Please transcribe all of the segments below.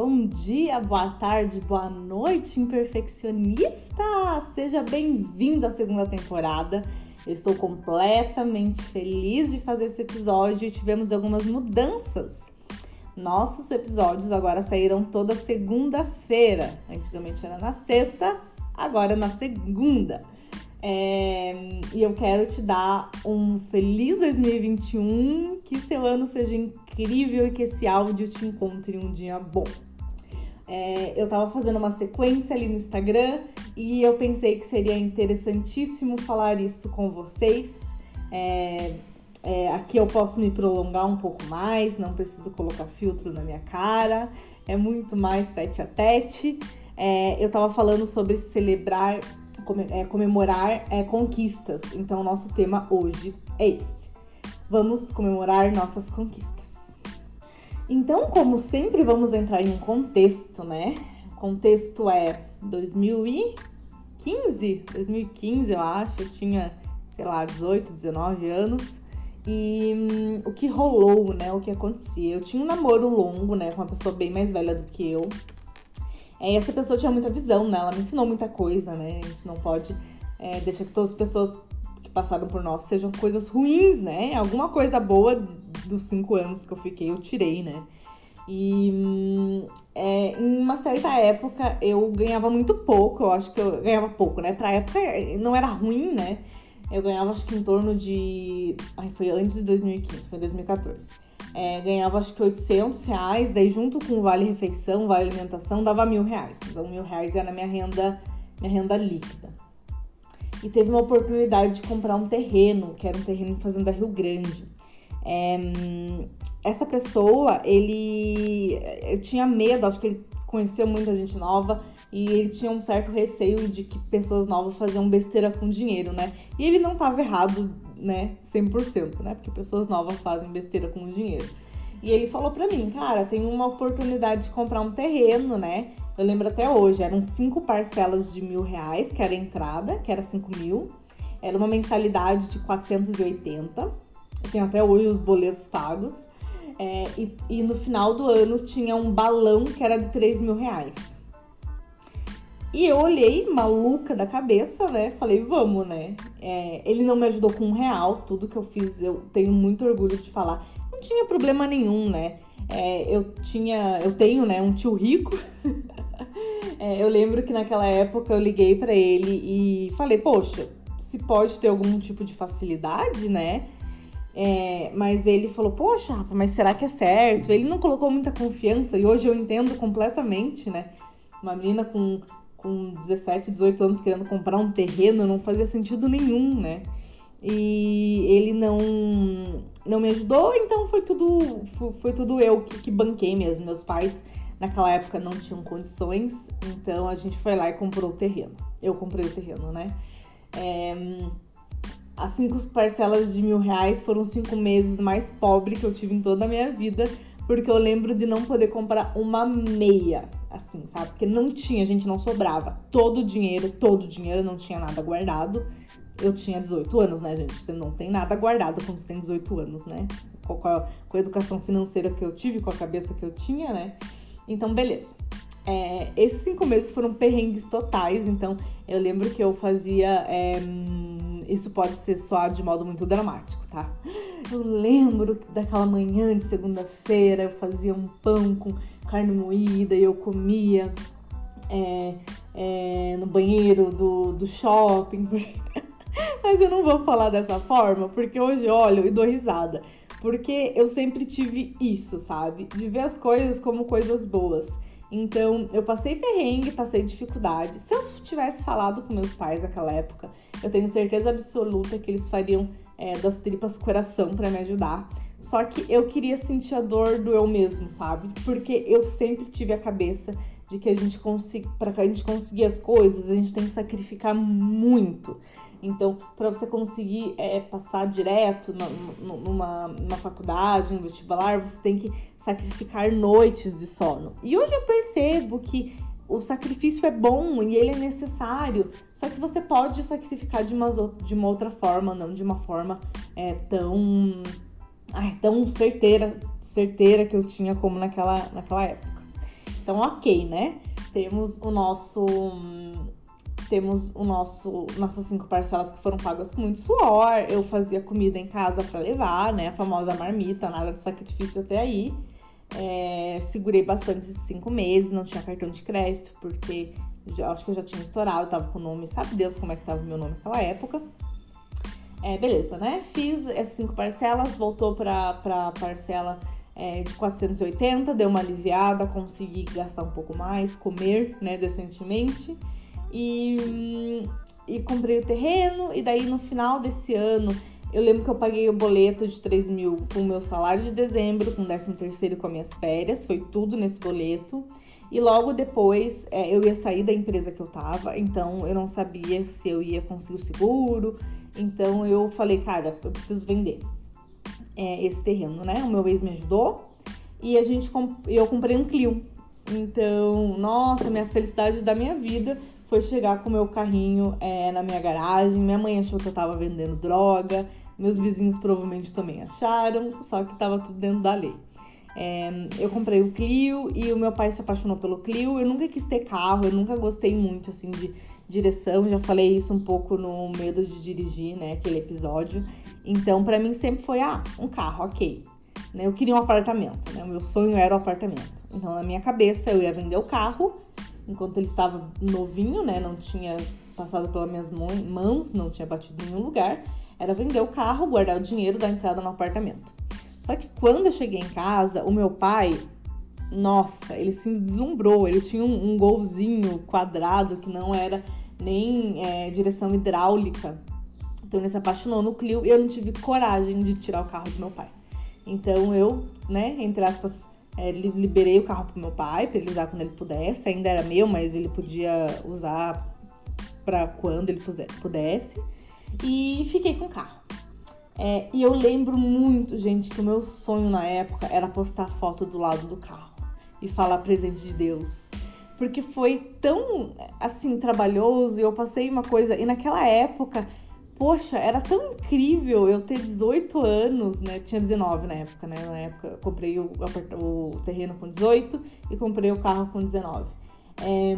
Bom dia, boa tarde, boa noite, imperfeccionista! Seja bem-vindo à segunda temporada. Eu estou completamente feliz de fazer esse episódio e tivemos algumas mudanças. Nossos episódios agora saíram toda segunda-feira. Antigamente era na sexta, agora é na segunda. É, e eu quero te dar um feliz 2021, que seu ano seja incrível e que esse áudio te encontre um dia bom. É, eu tava fazendo uma sequência ali no Instagram e eu pensei que seria interessantíssimo falar isso com vocês. É, é, aqui eu posso me prolongar um pouco mais, não preciso colocar filtro na minha cara, é muito mais tete a tete. É, eu tava falando sobre celebrar é, comemorar é, conquistas. Então, nosso tema hoje é esse. Vamos comemorar nossas conquistas. Então, como sempre, vamos entrar em um contexto, né? O contexto é 2015, 2015 eu acho, eu tinha, sei lá, 18, 19 anos. E hum, o que rolou, né? O que acontecia? Eu tinha um namoro longo, né? Com uma pessoa bem mais velha do que eu. É, essa pessoa tinha muita visão, né? Ela me ensinou muita coisa, né? A gente não pode é, deixar que todas as pessoas que passaram por nós sejam coisas ruins, né? Alguma coisa boa dos cinco anos que eu fiquei, eu tirei, né? E é, em uma certa época eu ganhava muito pouco, eu acho que eu ganhava pouco, né? Pra época não era ruim, né? Eu ganhava acho que em torno de. Ai, foi antes de 2015, foi 2014 é, ganhava acho que 800 reais, daí junto com o vale refeição, vale alimentação, dava mil reais. Então mil reais era minha renda, minha renda líquida. E teve uma oportunidade de comprar um terreno, que era um terreno em Fazenda Rio Grande. É, essa pessoa, ele tinha medo, acho que ele conheceu muita gente nova e ele tinha um certo receio de que pessoas novas faziam besteira com dinheiro, né? E ele não estava errado né, 100%, né? Porque pessoas novas fazem besteira com dinheiro. E ele falou para mim, cara, tem uma oportunidade de comprar um terreno, né? Eu lembro até hoje, eram cinco parcelas de mil reais, que era a entrada, que era cinco mil. Era uma mensalidade de 480. Eu tenho até hoje os boletos pagos. É, e, e, no final do ano tinha um balão que era de 3 mil reais. E eu olhei, maluca da cabeça, né? Falei, vamos, né? É, ele não me ajudou com um real, tudo que eu fiz eu tenho muito orgulho de falar. Não tinha problema nenhum, né? É, eu tinha, eu tenho, né, um tio rico. é, eu lembro que naquela época eu liguei para ele e falei, poxa, se pode ter algum tipo de facilidade, né? É, mas ele falou, poxa, Rafa, mas será que é certo? Ele não colocou muita confiança e hoje eu entendo completamente, né? Uma menina com com 17, 18 anos querendo comprar um terreno, não fazia sentido nenhum, né? E ele não não me ajudou, então foi tudo foi tudo eu que, que banquei mesmo. Meus pais naquela época não tinham condições, então a gente foi lá e comprou o terreno. Eu comprei o terreno, né? É, as cinco parcelas de mil reais foram cinco meses mais pobres que eu tive em toda a minha vida, porque eu lembro de não poder comprar uma meia, assim, sabe? Porque não tinha, gente não sobrava. Todo o dinheiro, todo o dinheiro, não tinha nada guardado. Eu tinha 18 anos, né, gente? Você não tem nada guardado quando você tem 18 anos, né? Com a, com a educação financeira que eu tive, com a cabeça que eu tinha, né? Então, beleza. É, esses cinco meses foram perrengues totais, então eu lembro que eu fazia. É, isso pode ser soado de modo muito dramático, tá? Eu lembro daquela manhã de segunda-feira, eu fazia um pão com carne moída e eu comia é, é, no banheiro do, do shopping. Mas eu não vou falar dessa forma, porque hoje olho e dou risada. Porque eu sempre tive isso, sabe? De ver as coisas como coisas boas. Então, eu passei perrengue, passei dificuldade. Se eu tivesse falado com meus pais naquela época, eu tenho certeza absoluta que eles fariam é, das tripas coração para me ajudar. Só que eu queria sentir a dor do eu mesmo, sabe? Porque eu sempre tive a cabeça de que a gente consiga, para a gente conseguir as coisas, a gente tem que sacrificar muito. Então, para você conseguir é, passar direto numa, numa faculdade, no vestibular, você tem que sacrificar noites de sono. E hoje eu percebo que o sacrifício é bom e ele é necessário, só que você pode sacrificar de uma, de uma outra forma, não de uma forma é, tão, ai, tão certeira, certeira que eu tinha como naquela, naquela época. Então, ok, né? Temos o nosso. Temos o nosso nossas cinco parcelas que foram pagas com muito suor. Eu fazia comida em casa para levar, né? A famosa marmita, nada de sacrifício até aí. É, segurei bastante esses cinco meses, não tinha cartão de crédito, porque já, acho que eu já tinha estourado, tava com o nome, sabe Deus como é que tava o meu nome naquela época. É, beleza, né? Fiz essas cinco parcelas, voltou pra, pra parcela é, de 480, deu uma aliviada, consegui gastar um pouco mais, comer, né, decentemente. E, e comprei o terreno, e daí no final desse ano eu lembro que eu paguei o boleto de 3 mil com o meu salário de dezembro, com o 13 terceiro com as minhas férias, foi tudo nesse boleto. E logo depois é, eu ia sair da empresa que eu tava, então eu não sabia se eu ia conseguir o seguro. Então eu falei, cara, eu preciso vender é, esse terreno, né? O meu ex me ajudou e a gente eu comprei um Clio. Então, nossa, minha felicidade da minha vida foi chegar com o meu carrinho é, na minha garagem. Minha mãe achou que eu tava vendendo droga, meus vizinhos provavelmente também acharam, só que tava tudo dentro da lei. É, eu comprei o Clio e o meu pai se apaixonou pelo Clio. Eu nunca quis ter carro, eu nunca gostei muito assim de direção. Já falei isso um pouco no medo de dirigir, né? Aquele episódio. Então, para mim sempre foi ah, um carro, ok. Né, eu queria um apartamento, né? O meu sonho era o apartamento. Então, na minha cabeça, eu ia vender o carro enquanto ele estava novinho, né? Não tinha passado pelas minhas mãos, não tinha batido em nenhum lugar. Era vender o carro, guardar o dinheiro da entrada no apartamento. Só que quando eu cheguei em casa, o meu pai, nossa, ele se deslumbrou. Ele tinha um, um golzinho quadrado que não era nem é, direção hidráulica. Então ele se apaixonou no Clio e eu não tive coragem de tirar o carro do meu pai. Então eu, né, entre aspas, é, liberei o carro pro meu pai para ele usar quando ele pudesse. Ainda era meu, mas ele podia usar para quando ele pudesse. E fiquei com o carro. É, e eu lembro muito, gente, que o meu sonho na época era postar foto do lado do carro e falar presente de Deus. Porque foi tão, assim, trabalhoso e eu passei uma coisa. E naquela época, poxa, era tão incrível eu ter 18 anos, né? Tinha 19 na época, né? Na época eu comprei o, o terreno com 18 e comprei o carro com 19. É,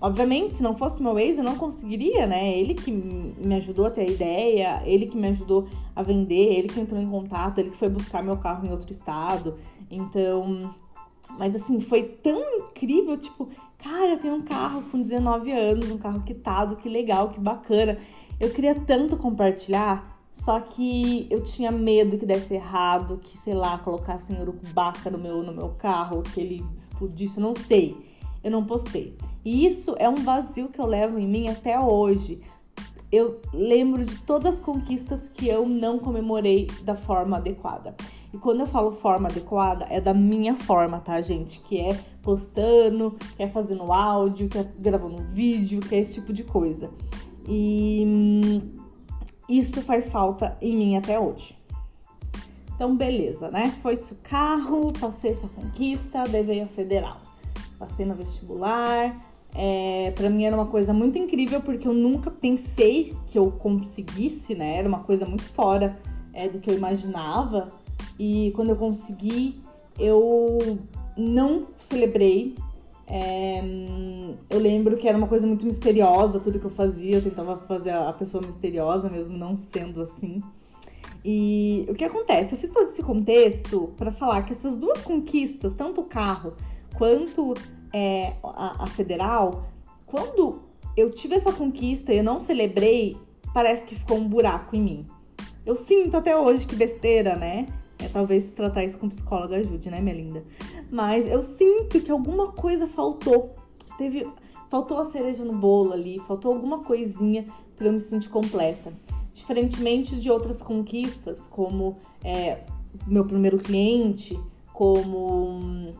obviamente, se não fosse meu ex, eu não conseguiria, né? Ele que me ajudou a ter a ideia, ele que me ajudou a vender, ele que entrou em contato, ele que foi buscar meu carro em outro estado. Então, mas assim, foi tão incrível, tipo, cara, eu tenho um carro com 19 anos, um carro quitado, que legal, que bacana. Eu queria tanto compartilhar, só que eu tinha medo que desse errado, que, sei lá, colocassem urucubaca no meu, no meu carro, que ele explodisse, não sei eu não postei. E isso é um vazio que eu levo em mim até hoje. Eu lembro de todas as conquistas que eu não comemorei da forma adequada. E quando eu falo forma adequada, é da minha forma, tá, gente? Que é postando, que é fazendo áudio, que é gravando vídeo, que é esse tipo de coisa. E hum, isso faz falta em mim até hoje. Então, beleza, né? Foi esse o carro, passei essa conquista, veio a federal passei no vestibular. É, para mim era uma coisa muito incrível porque eu nunca pensei que eu conseguisse, né? Era uma coisa muito fora é, do que eu imaginava. E quando eu consegui, eu não celebrei. É, eu lembro que era uma coisa muito misteriosa, tudo que eu fazia, eu tentava fazer a pessoa misteriosa, mesmo não sendo assim. E o que acontece? Eu fiz todo esse contexto para falar que essas duas conquistas, tanto o carro quanto é, a, a federal, quando eu tive essa conquista e eu não celebrei, parece que ficou um buraco em mim. Eu sinto até hoje que besteira, né? É, talvez tratar isso com psicóloga ajude, né, minha linda? Mas eu sinto que alguma coisa faltou. Teve, faltou a cereja no bolo ali, faltou alguma coisinha para eu me sentir completa. Diferentemente de outras conquistas, como é, meu primeiro cliente, como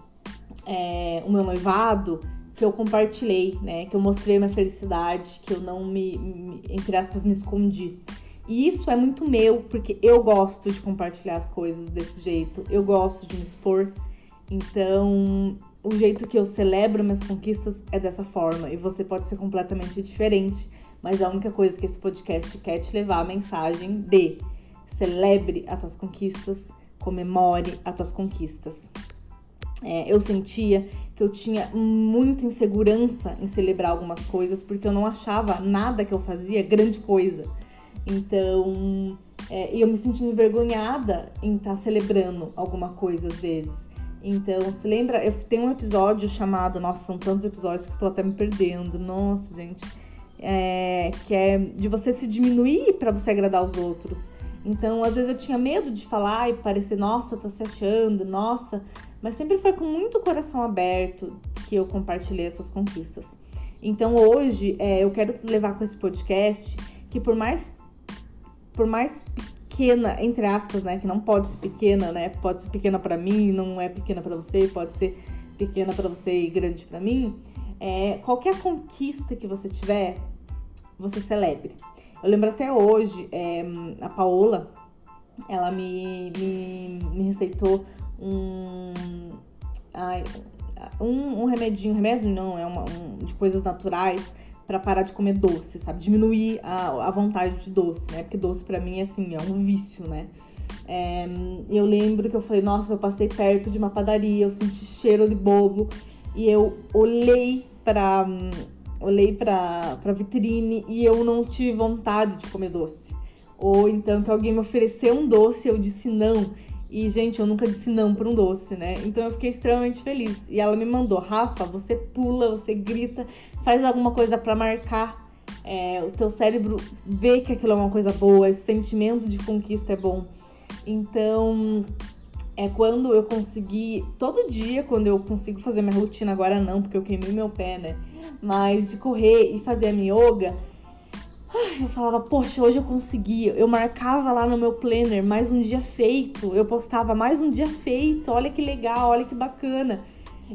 é, o meu noivado, que eu compartilhei, né? Que eu mostrei minha felicidade, que eu não me, me, entre aspas, me escondi. E isso é muito meu, porque eu gosto de compartilhar as coisas desse jeito, eu gosto de me expor. Então, o jeito que eu celebro minhas conquistas é dessa forma. E você pode ser completamente diferente, mas a única coisa que esse podcast quer te levar a mensagem de celebre as tuas conquistas, comemore as tuas conquistas. é, eu sentia que eu tinha muita insegurança em celebrar algumas coisas, porque eu não achava nada que eu fazia grande coisa. Então, é, eu me sentia envergonhada em estar tá celebrando alguma coisa às vezes. Então, se lembra, eu tenho um episódio chamado, nossa, são tantos episódios que estou até me perdendo. Nossa, gente. É, que é de você se diminuir para você agradar os outros. Então, às vezes eu tinha medo de falar e parecer, nossa, tá se achando, nossa, mas sempre foi com muito coração aberto que eu compartilhei essas conquistas. Então, hoje, é, eu quero levar com esse podcast que por mais por mais pequena, entre aspas, né, que não pode ser pequena, né, pode ser pequena para mim, não é pequena para você, pode ser pequena para você e grande para mim, é, qualquer conquista que você tiver, você celebre. Eu lembro até hoje, é, a Paola, ela me, me, me receitou um, ai, um, um remedinho, remédio não, é uma, um, de coisas naturais para parar de comer doce, sabe? Diminuir a, a vontade de doce, né? Porque doce para mim é assim, é um vício, né? É, eu lembro que eu falei, nossa, eu passei perto de uma padaria, eu senti cheiro de bolo e eu olhei para olhei para vitrine e eu não tive vontade de comer doce. Ou então que alguém me ofereceu um doce, eu disse não. E, gente, eu nunca disse não para um doce, né? Então eu fiquei extremamente feliz. E ela me mandou, Rafa, você pula, você grita, faz alguma coisa para marcar. É, o teu cérebro vê que aquilo é uma coisa boa, esse sentimento de conquista é bom. Então, é quando eu consegui, todo dia, quando eu consigo fazer minha rotina, agora não, porque eu queimei meu pé, né? Mas de correr e fazer a minha yoga, eu falava, poxa, hoje eu consegui. Eu marcava lá no meu planner mais um dia feito. Eu postava mais um dia feito. Olha que legal, olha que bacana.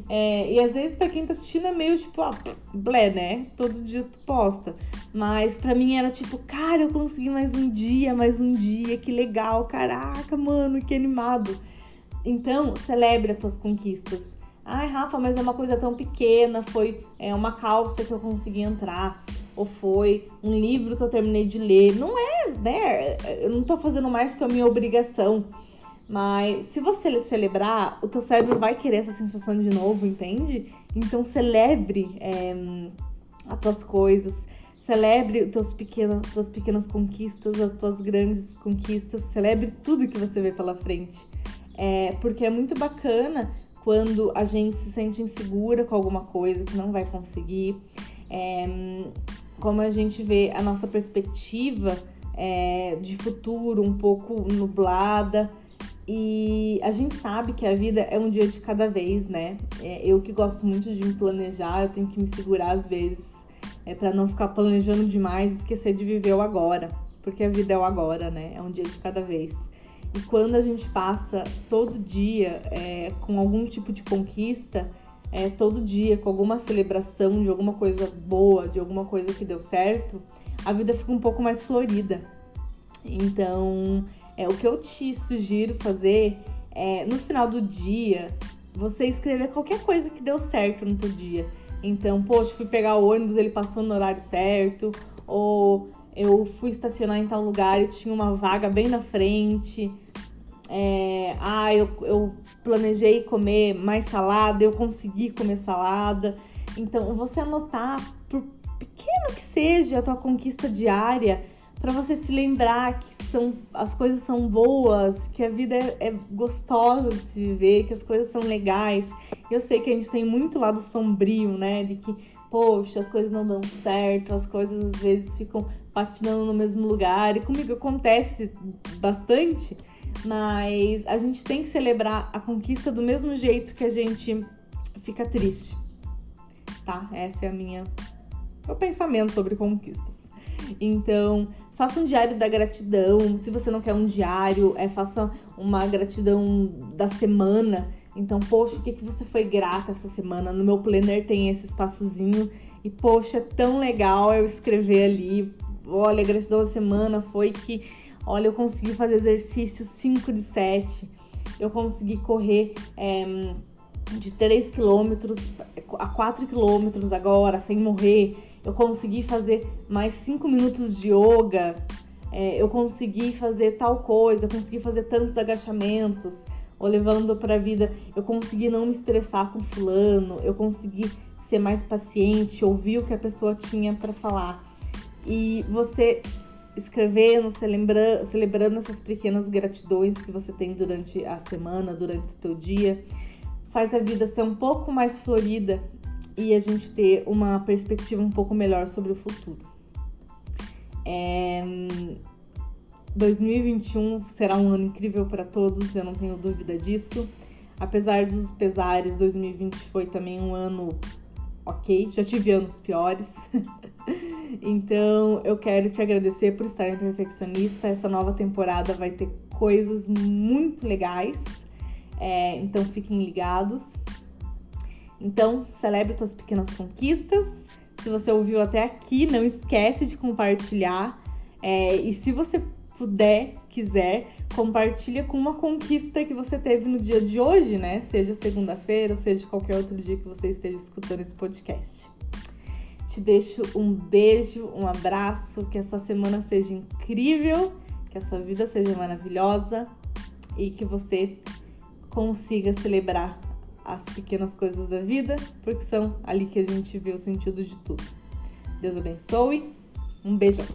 É, e às vezes pra quem tá assistindo é meio tipo, ah, blé, né? Todo dia tu posta. Mas pra mim era tipo, cara, eu consegui mais um dia, mais um dia, que legal, caraca, mano, que animado. Então, celebre as tuas conquistas. Ai, Rafa, mas é uma coisa tão pequena, foi é, uma calça que eu consegui entrar ou foi um livro que eu terminei de ler. Não é, né? Eu não tô fazendo mais que a minha obrigação. Mas se você celebrar, o teu cérebro vai querer essa sensação de novo, entende? Então celebre é, as tuas coisas, celebre as tuas pequenas, tuas pequenas conquistas, as tuas grandes conquistas, celebre tudo que você vê pela frente. É, porque é muito bacana quando a gente se sente insegura com alguma coisa que não vai conseguir. É, como a gente vê a nossa perspectiva é, de futuro um pouco nublada. E a gente sabe que a vida é um dia de cada vez, né? É, eu que gosto muito de me planejar, eu tenho que me segurar às vezes é, para não ficar planejando demais e esquecer de viver o agora, porque a vida é o agora, né? É um dia de cada vez. E quando a gente passa todo dia é, com algum tipo de conquista, é, todo dia com alguma celebração de alguma coisa boa, de alguma coisa que deu certo, a vida fica um pouco mais florida. Então, é o que eu te sugiro fazer é no final do dia você escrever qualquer coisa que deu certo no teu dia. Então, poxa, fui pegar o ônibus, ele passou no horário certo, ou eu fui estacionar em tal lugar e tinha uma vaga bem na frente, é, ah, eu, eu planejei comer mais salada, eu consegui comer salada. Então, você anotar, por pequeno que seja a tua conquista diária, para você se lembrar que são, as coisas são boas, que a vida é, é, gostosa de se viver, que as coisas são legais. Eu sei que a gente tem muito lado sombrio, né? De que, poxa, as coisas não dão certo, as coisas às vezes ficam patinando no mesmo lugar. E comigo acontece bastante. Mas a gente tem que celebrar a conquista do mesmo jeito que a gente fica triste. Tá? Essa é a minha meu pensamento sobre conquistas. Então, faça um diário da gratidão. Se você não quer um diário, é faça uma gratidão da semana. Então, poxa, o que, que você foi grata essa semana? No meu planner tem esse espaçozinho. E, poxa, é tão legal eu escrever ali. Olha, a gratidão da semana foi que Olha, eu consegui fazer exercício 5 de 7. Eu consegui correr é, de 3 quilômetros a 4 quilômetros agora, sem morrer. Eu consegui fazer mais 5 minutos de yoga. É, eu consegui fazer tal coisa, eu consegui fazer tantos agachamentos. ou levando para a vida, eu consegui não me estressar com fulano, eu consegui ser mais paciente, ouvir o que a pessoa tinha para falar. E você escrevendo, celebrando, essas pequenas gratidões que você tem durante a semana, durante o teu dia, faz a vida ser um pouco mais florida e a gente ter uma perspectiva um pouco melhor sobre o futuro. É... 2021 será um ano incrível para todos, eu não tenho dúvida disso. Apesar dos pesares, 2020 foi também um ano ok, já tive anos piores. então eu quero te agradecer por estar em Perfeccionista. Essa nova temporada vai ter coisas muito legais, é, então fiquem ligados. Então, celebre suas pequenas conquistas. Se você ouviu até aqui, não esquece de compartilhar. É, e se você puder, quiser, compartilha com uma conquista que você teve no dia de hoje, né? Seja segunda-feira, seja qualquer outro dia que você esteja escutando esse podcast. Te deixo um beijo, um abraço, que a sua semana seja incrível, que a sua vida seja maravilhosa e que você consiga celebrar as pequenas coisas da vida, porque são ali que a gente vê o sentido de tudo. Deus abençoe. Um beijão.